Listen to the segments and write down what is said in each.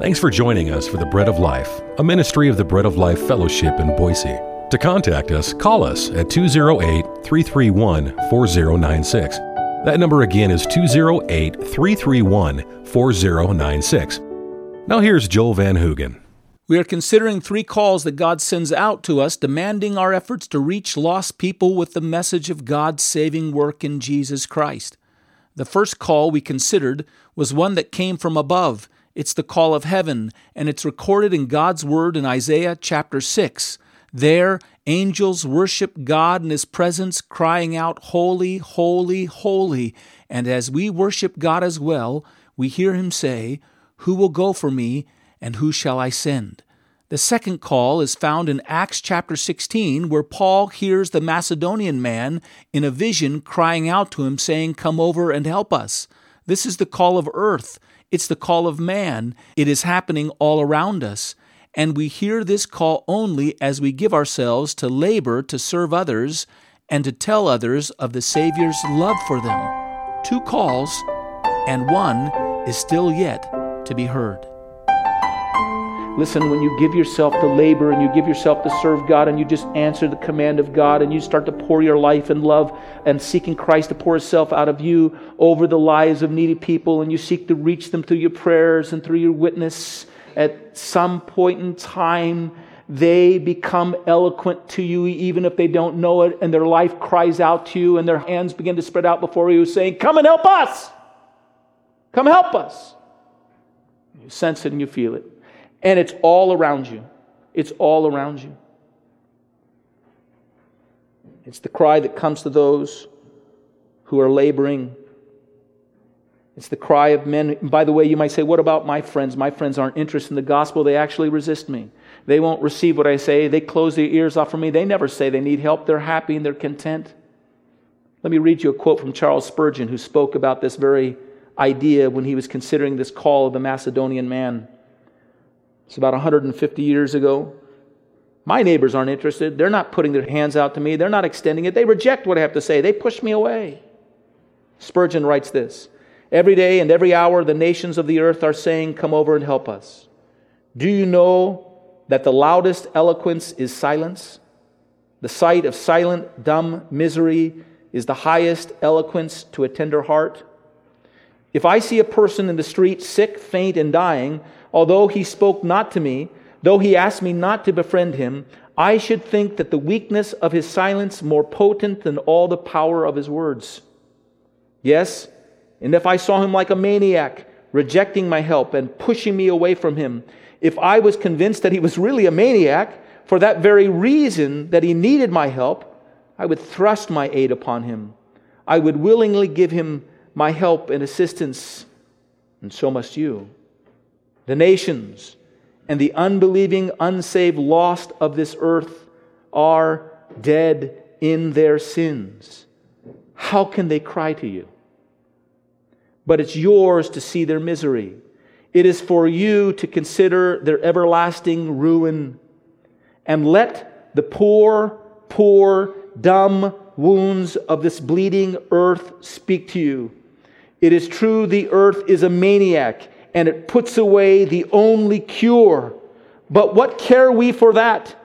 Thanks for joining us for the Bread of Life, a ministry of the Bread of Life Fellowship in Boise. To contact us, call us at 208 331 4096. That number again is 208 331 4096. Now here's Joel Van Hoogen. We are considering three calls that God sends out to us, demanding our efforts to reach lost people with the message of God's saving work in Jesus Christ. The first call we considered was one that came from above. It's the call of heaven, and it's recorded in God's Word in Isaiah chapter 6. There, angels worship God in His presence, crying out, Holy, holy, holy. And as we worship God as well, we hear Him say, Who will go for me, and who shall I send? The second call is found in Acts chapter 16, where Paul hears the Macedonian man in a vision crying out to him, saying, Come over and help us. This is the call of earth. It's the call of man. It is happening all around us. And we hear this call only as we give ourselves to labor to serve others and to tell others of the Savior's love for them. Two calls, and one is still yet to be heard. Listen, when you give yourself to labor and you give yourself to serve God and you just answer the command of God and you start to pour your life and love and seeking Christ to pour Himself out of you over the lives of needy people and you seek to reach them through your prayers and through your witness, at some point in time, they become eloquent to you even if they don't know it and their life cries out to you and their hands begin to spread out before you saying, Come and help us! Come help us! You sense it and you feel it. And it's all around you. It's all around you. It's the cry that comes to those who are laboring. It's the cry of men. By the way, you might say, What about my friends? My friends aren't interested in the gospel. They actually resist me. They won't receive what I say. They close their ears off from me. They never say they need help. They're happy and they're content. Let me read you a quote from Charles Spurgeon, who spoke about this very idea when he was considering this call of the Macedonian man. It's about 150 years ago. My neighbors aren't interested. They're not putting their hands out to me. They're not extending it. They reject what I have to say. They push me away. Spurgeon writes this Every day and every hour, the nations of the earth are saying, Come over and help us. Do you know that the loudest eloquence is silence? The sight of silent, dumb misery is the highest eloquence to a tender heart. If I see a person in the street sick, faint, and dying, although he spoke not to me, though he asked me not to befriend him, I should think that the weakness of his silence more potent than all the power of his words. Yes, and if I saw him like a maniac, rejecting my help and pushing me away from him, if I was convinced that he was really a maniac, for that very reason that he needed my help, I would thrust my aid upon him. I would willingly give him my help and assistance, and so must you the nations, and the unbelieving, unsaved, lost of this earth are dead in their sins. How can they cry to you? But it's yours to see their misery. It is for you to consider their everlasting ruin. And let the poor, poor, dumb wounds of this bleeding earth speak to you. It is true the earth is a maniac and it puts away the only cure. But what care we for that?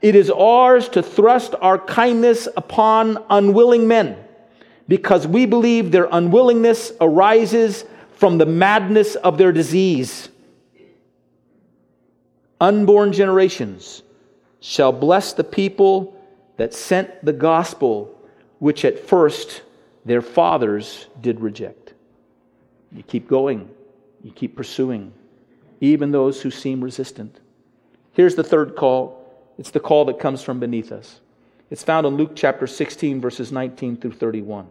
It is ours to thrust our kindness upon unwilling men because we believe their unwillingness arises from the madness of their disease. Unborn generations shall bless the people that sent the gospel, which at first their fathers did reject. You keep going. You keep pursuing, even those who seem resistant. Here's the third call it's the call that comes from beneath us. It's found in Luke chapter 16, verses 19 through 31.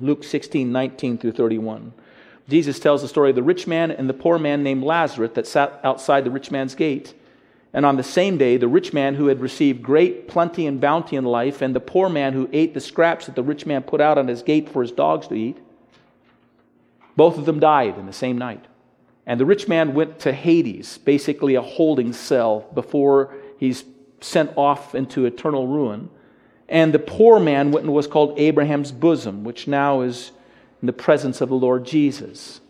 Luke 16, 19 through 31. Jesus tells the story of the rich man and the poor man named Lazarus that sat outside the rich man's gate. And on the same day, the rich man who had received great plenty and bounty in life, and the poor man who ate the scraps that the rich man put out on his gate for his dogs to eat, both of them died in the same night. And the rich man went to Hades, basically a holding cell, before he's sent off into eternal ruin. And the poor man went into what's called Abraham's bosom, which now is in the presence of the Lord Jesus.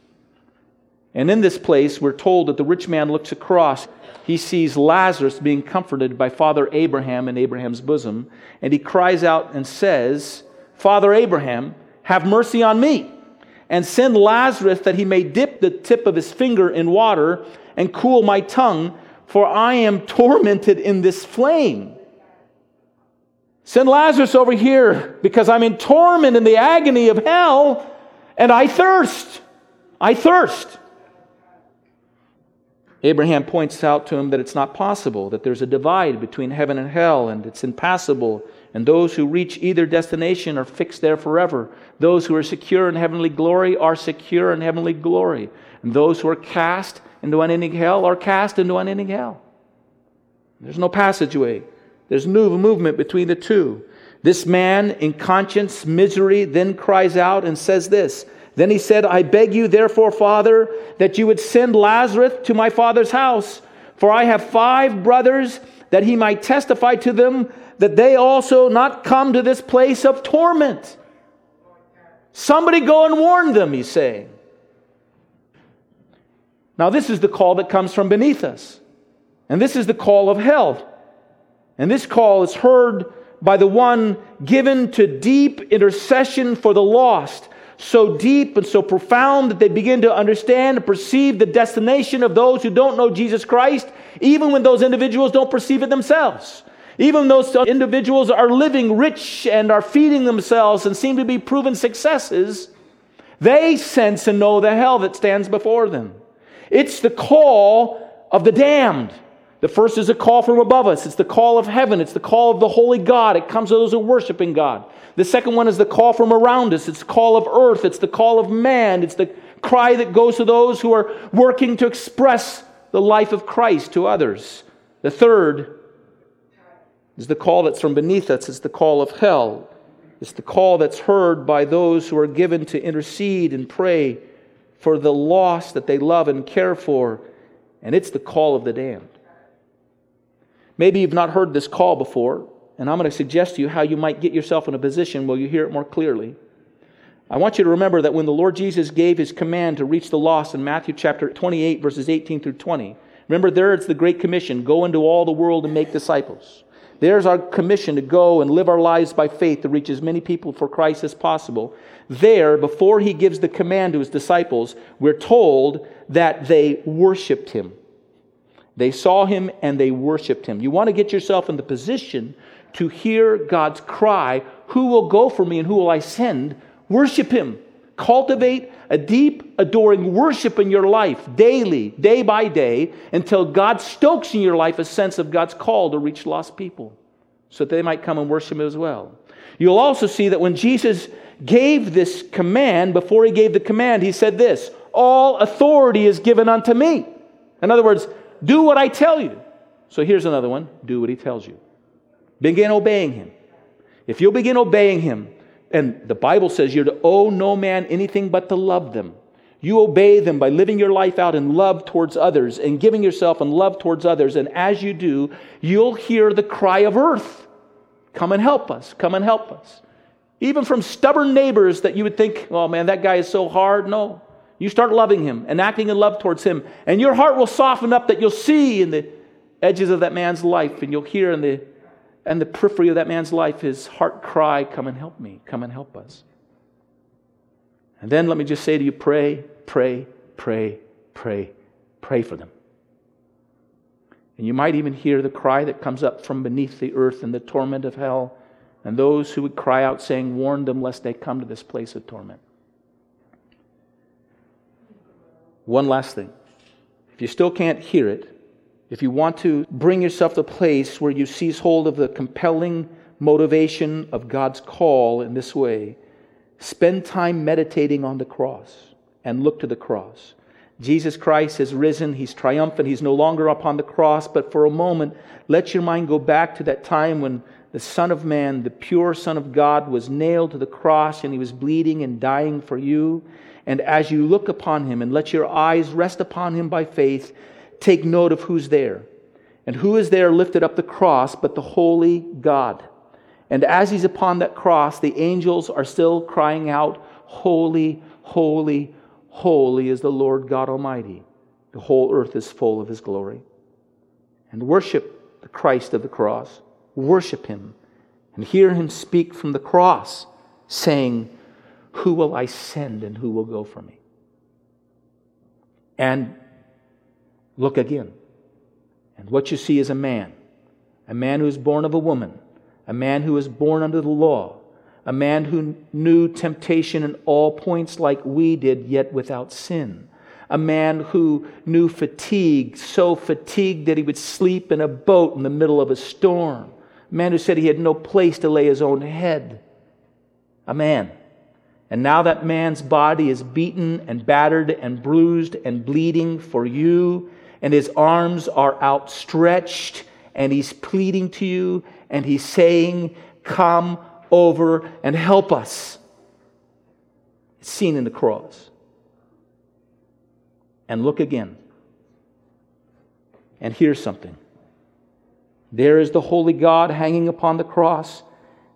And in this place, we're told that the rich man looks across. He sees Lazarus being comforted by Father Abraham in Abraham's bosom. And he cries out and says, Father Abraham, have mercy on me, and send Lazarus that he may dip the tip of his finger in water and cool my tongue, for I am tormented in this flame. Send Lazarus over here because I'm in torment in the agony of hell and I thirst. I thirst. Abraham points out to him that it's not possible, that there's a divide between heaven and hell, and it's impassable. And those who reach either destination are fixed there forever. Those who are secure in heavenly glory are secure in heavenly glory. And those who are cast into unending hell are cast into unending hell. There's no passageway, there's no movement between the two. This man, in conscience, misery, then cries out and says this then he said, I beg you, therefore, Father, that you would send Lazarus to my father's house, for I have five brothers, that he might testify to them that they also not come to this place of torment. Somebody go and warn them, he's saying. Now, this is the call that comes from beneath us. And this is the call of hell. And this call is heard by the one given to deep intercession for the lost so deep and so profound that they begin to understand and perceive the destination of those who don't know Jesus Christ, even when those individuals don't perceive it themselves. Even those individuals are living rich and are feeding themselves and seem to be proven successes, they sense and know the hell that stands before them. It's the call of the damned. The first is a call from above us. It's the call of heaven. It's the call of the holy God. It comes to those who worship in God. The second one is the call from around us. It's the call of earth. It's the call of man. It's the cry that goes to those who are working to express the life of Christ to others. The third is the call that's from beneath us. It's the call of hell. It's the call that's heard by those who are given to intercede and pray for the lost that they love and care for. And it's the call of the damned. Maybe you've not heard this call before, and I'm going to suggest to you how you might get yourself in a position where you hear it more clearly. I want you to remember that when the Lord Jesus gave his command to reach the lost in Matthew chapter 28, verses 18 through 20, remember there it's the Great Commission go into all the world and make disciples. There's our commission to go and live our lives by faith to reach as many people for Christ as possible. There, before he gives the command to his disciples, we're told that they worshiped him. They saw him and they worshiped him. You want to get yourself in the position to hear God's cry Who will go for me and who will I send? Worship him. Cultivate a deep, adoring worship in your life daily, day by day, until God stokes in your life a sense of God's call to reach lost people so that they might come and worship him as well. You'll also see that when Jesus gave this command, before he gave the command, he said this All authority is given unto me. In other words, do what I tell you. So here's another one do what he tells you. Begin obeying him. If you'll begin obeying him, and the Bible says you're to owe no man anything but to love them. You obey them by living your life out in love towards others and giving yourself in love towards others. And as you do, you'll hear the cry of earth Come and help us. Come and help us. Even from stubborn neighbors that you would think, oh man, that guy is so hard. No. You start loving him and acting in love towards him, and your heart will soften up that you'll see in the edges of that man's life, and you'll hear in the and the periphery of that man's life his heart cry, Come and help me, come and help us. And then let me just say to you pray, pray, pray, pray, pray for them. And you might even hear the cry that comes up from beneath the earth in the torment of hell, and those who would cry out, saying, Warn them lest they come to this place of torment. One last thing. If you still can't hear it, if you want to bring yourself to a place where you seize hold of the compelling motivation of God's call in this way, spend time meditating on the cross and look to the cross. Jesus Christ has risen. He's triumphant. He's no longer upon the cross. But for a moment, let your mind go back to that time when the Son of Man, the pure Son of God, was nailed to the cross and he was bleeding and dying for you. And as you look upon him and let your eyes rest upon him by faith, take note of who's there. And who is there lifted up the cross but the holy God? And as he's upon that cross, the angels are still crying out, Holy, holy, Holy is the Lord God Almighty. The whole earth is full of his glory. And worship the Christ of the cross. Worship him and hear him speak from the cross, saying, Who will I send and who will go for me? And look again. And what you see is a man, a man who is born of a woman, a man who was born under the law, a man who knew temptation in all points like we did, yet without sin. A man who knew fatigue, so fatigued that he would sleep in a boat in the middle of a storm. A man who said he had no place to lay his own head. A man. And now that man's body is beaten and battered and bruised and bleeding for you and his arms are outstretched, and he's pleading to you, and he's saying, Come over and help us. It's seen in the cross. And look again. And here's something. There is the holy God hanging upon the cross.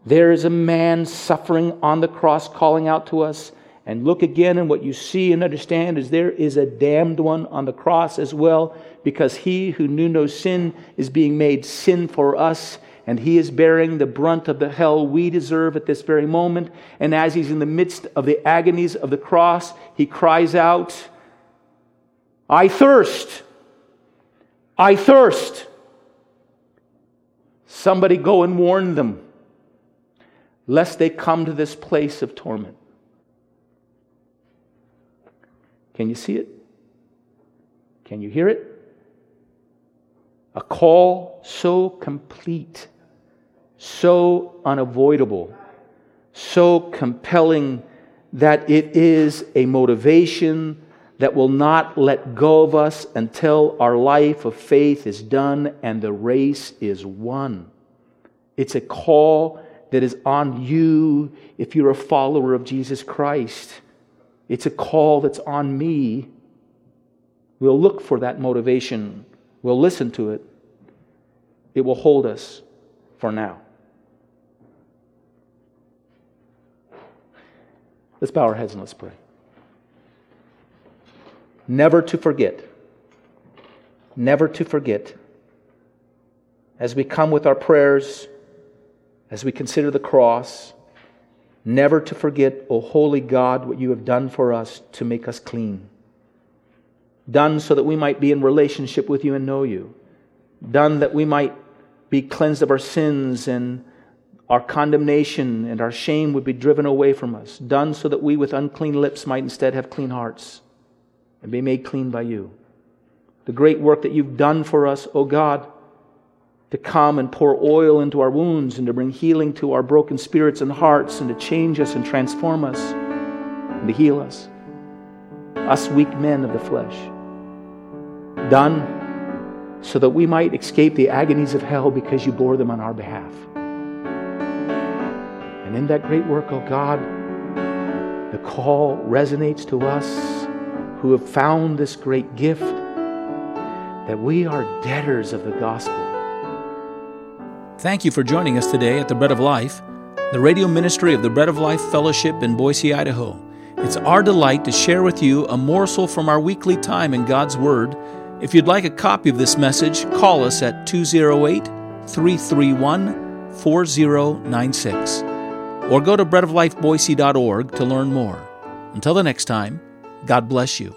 There is a man suffering on the cross calling out to us. And look again, and what you see and understand is there is a damned one on the cross as well, because he who knew no sin is being made sin for us, and he is bearing the brunt of the hell we deserve at this very moment. And as he's in the midst of the agonies of the cross, he cries out, I thirst! I thirst! Somebody go and warn them, lest they come to this place of torment. Can you see it? Can you hear it? A call so complete, so unavoidable, so compelling that it is a motivation that will not let go of us until our life of faith is done and the race is won. It's a call that is on you if you're a follower of Jesus Christ. It's a call that's on me. We'll look for that motivation. We'll listen to it. It will hold us for now. Let's bow our heads and let's pray. Never to forget. Never to forget. As we come with our prayers, as we consider the cross, Never to forget, O holy God, what you have done for us to make us clean. Done so that we might be in relationship with you and know you. Done that we might be cleansed of our sins and our condemnation and our shame would be driven away from us. Done so that we with unclean lips might instead have clean hearts and be made clean by you. The great work that you've done for us, O God, to come and pour oil into our wounds and to bring healing to our broken spirits and hearts and to change us and transform us and to heal us. Us weak men of the flesh. Done so that we might escape the agonies of hell because you bore them on our behalf. And in that great work, oh God, the call resonates to us who have found this great gift that we are debtors of the gospel Thank you for joining us today at the Bread of Life, the radio ministry of the Bread of Life Fellowship in Boise, Idaho. It's our delight to share with you a morsel from our weekly time in God's Word. If you'd like a copy of this message, call us at 208 331 4096 or go to breadoflifeboise.org to learn more. Until the next time, God bless you.